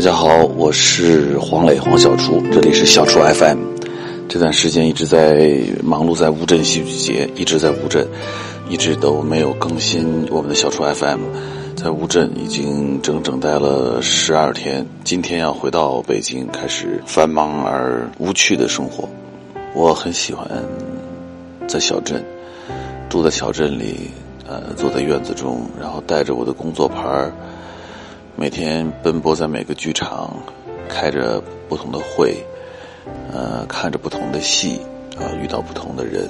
大家好，我是黄磊黄小厨，这里是小厨 FM。这段时间一直在忙碌在乌镇戏剧节，一直在乌镇，一直都没有更新我们的小厨 FM。在乌镇已经整整待了十二天，今天要回到北京，开始繁忙而无趣的生活。我很喜欢在小镇，住在小镇里，呃，坐在院子中，然后带着我的工作牌儿。每天奔波在每个剧场，开着不同的会，呃，看着不同的戏，啊，遇到不同的人。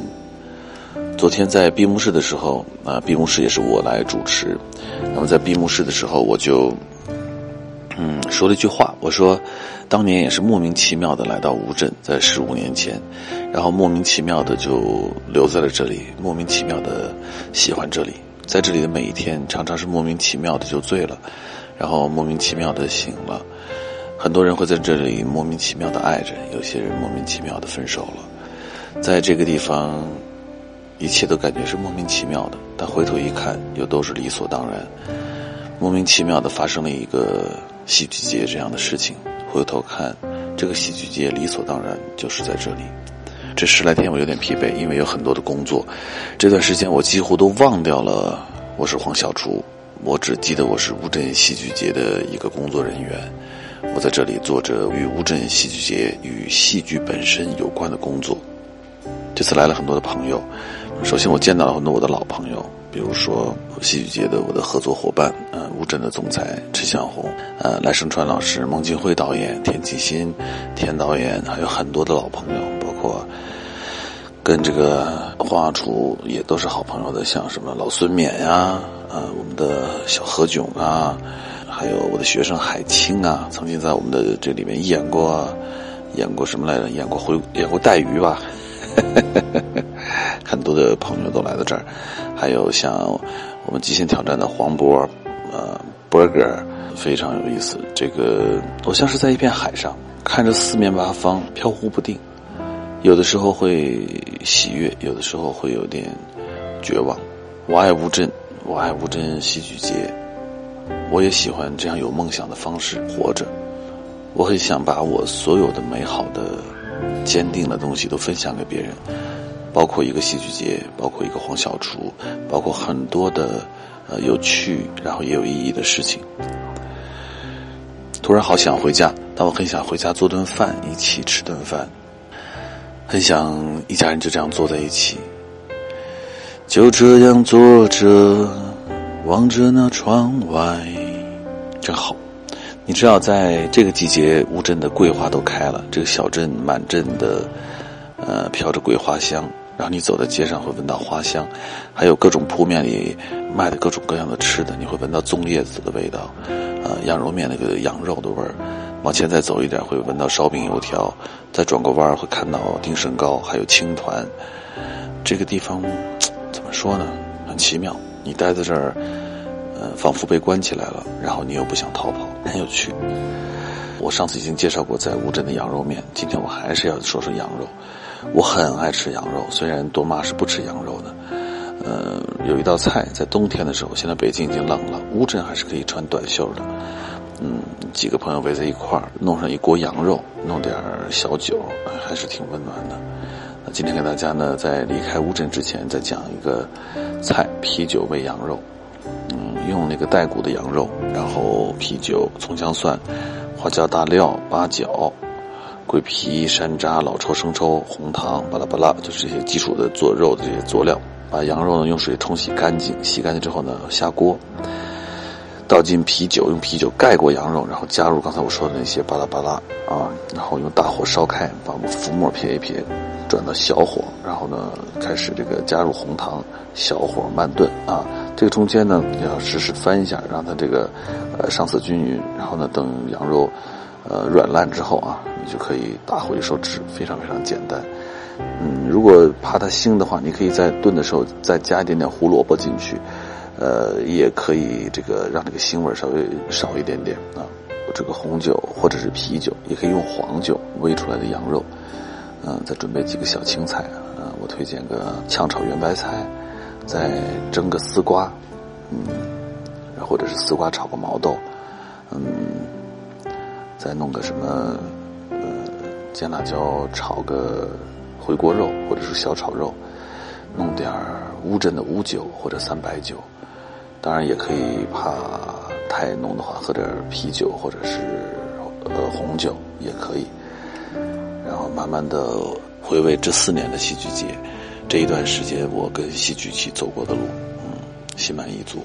昨天在闭幕式的时候，啊，闭幕式也是我来主持。那么在闭幕式的时候，我就，嗯，说了一句话，我说，当年也是莫名其妙的来到乌镇，在十五年前，然后莫名其妙的就留在了这里，莫名其妙的喜欢这里，在这里的每一天，常常是莫名其妙的就醉了。然后莫名其妙的醒了，很多人会在这里莫名其妙的爱着，有些人莫名其妙的分手了。在这个地方，一切都感觉是莫名其妙的，但回头一看，又都是理所当然。莫名其妙的发生了一个戏剧节这样的事情，回头看，这个戏剧节理所当然就是在这里。这十来天我有点疲惫，因为有很多的工作。这段时间我几乎都忘掉了我是黄小厨。我只记得我是乌镇戏剧节的一个工作人员，我在这里做着与乌镇戏剧节与戏剧本身有关的工作。这次来了很多的朋友，首先我见到了很多我的老朋友，比如说戏剧节的我的合作伙伴，呃，乌镇的总裁陈向红，呃，赖声川老师、孟京辉导演、田启新、田导演，还有很多的老朋友，包括跟这个黄亚厨也都是好朋友的，像什么老孙冕呀。呃，我们的小何炅啊，还有我的学生海清啊，曾经在我们的这里面演过，演过什么来着？演过回，演过带鱼吧。很多的朋友都来到这儿，还有像我们极限挑战的黄渤，呃，波哥，非常有意思。这个我像是在一片海上，看着四面八方飘忽不定，有的时候会喜悦，有的时候会有点绝望。我爱乌镇。我爱乌镇戏剧节，我也喜欢这样有梦想的方式活着。我很想把我所有的美好的、坚定的东西都分享给别人，包括一个戏剧节，包括一个黄小厨，包括很多的呃有趣然后也有意义的事情。突然好想回家，但我很想回家做顿饭，一起吃顿饭，很想一家人就这样坐在一起。就这样坐着，望着那窗外，真好。你知道，在这个季节，乌镇的桂花都开了，这个小镇满镇的，呃，飘着桂花香。然后你走在街上，会闻到花香，还有各种铺面里卖的各种各样的吃的，你会闻到粽叶子的味道，呃，羊肉面那个羊肉的味儿。往前再走一点，会闻到烧饼油条。再转个弯，会看到丁参糕，还有青团。这个地方。怎么说呢？很奇妙，你待在这儿，呃，仿佛被关起来了，然后你又不想逃跑，很有趣。我上次已经介绍过在乌镇的羊肉面，今天我还是要说说羊肉。我很爱吃羊肉，虽然多妈是不吃羊肉的。呃，有一道菜在冬天的时候，现在北京已经冷了，乌镇还是可以穿短袖的。嗯，几个朋友围在一块儿，弄上一锅羊肉，弄点小酒，还是挺温暖的。那今天给大家呢，在离开乌镇之前，再讲一个菜——啤酒喂羊肉。嗯，用那个带骨的羊肉，然后啤酒、葱姜蒜、花椒、大料、八角、桂皮、山楂、老抽、生抽、红糖，巴拉巴拉，就是这些基础的做肉的这些佐料。把羊肉呢用水冲洗干净，洗干净之后呢下锅，倒进啤酒，用啤酒盖过羊肉，然后加入刚才我说的那些巴拉巴拉啊，然后用大火烧开，把浮沫撇一撇。转到小火，然后呢，开始这个加入红糖，小火慢炖啊。这个中间呢，要时时翻一下，让它这个呃上色均匀。然后呢，等羊肉呃软烂之后啊，你就可以大火一收汁，非常非常简单。嗯，如果怕它腥的话，你可以在炖的时候再加一点点胡萝卜进去，呃，也可以这个让这个腥味稍微少一点点啊。这个红酒或者是啤酒，也可以用黄酒煨出来的羊肉。嗯，再准备几个小青菜，嗯，我推荐个炝炒圆白菜，再蒸个丝瓜，嗯，或者是丝瓜炒个毛豆，嗯，再弄个什么，呃，尖辣椒炒个回锅肉或者是小炒肉，弄点乌镇的乌酒或者三白酒，当然也可以怕太浓的话，喝点啤酒或者是呃红酒也可以，然后慢慢的回味这四年的戏剧节，这一段时间我跟戏剧系走过的路，嗯，心满意足。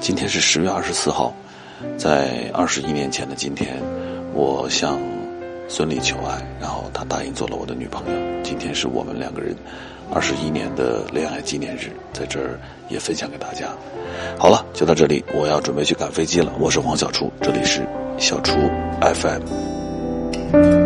今天是十月二十四号，在二十一年前的今天，我向孙俪求爱，然后她答应做了我的女朋友。今天是我们两个人二十一年的恋爱纪念日，在这儿也分享给大家。好了，就到这里，我要准备去赶飞机了。我是黄小厨，这里是小厨 FM。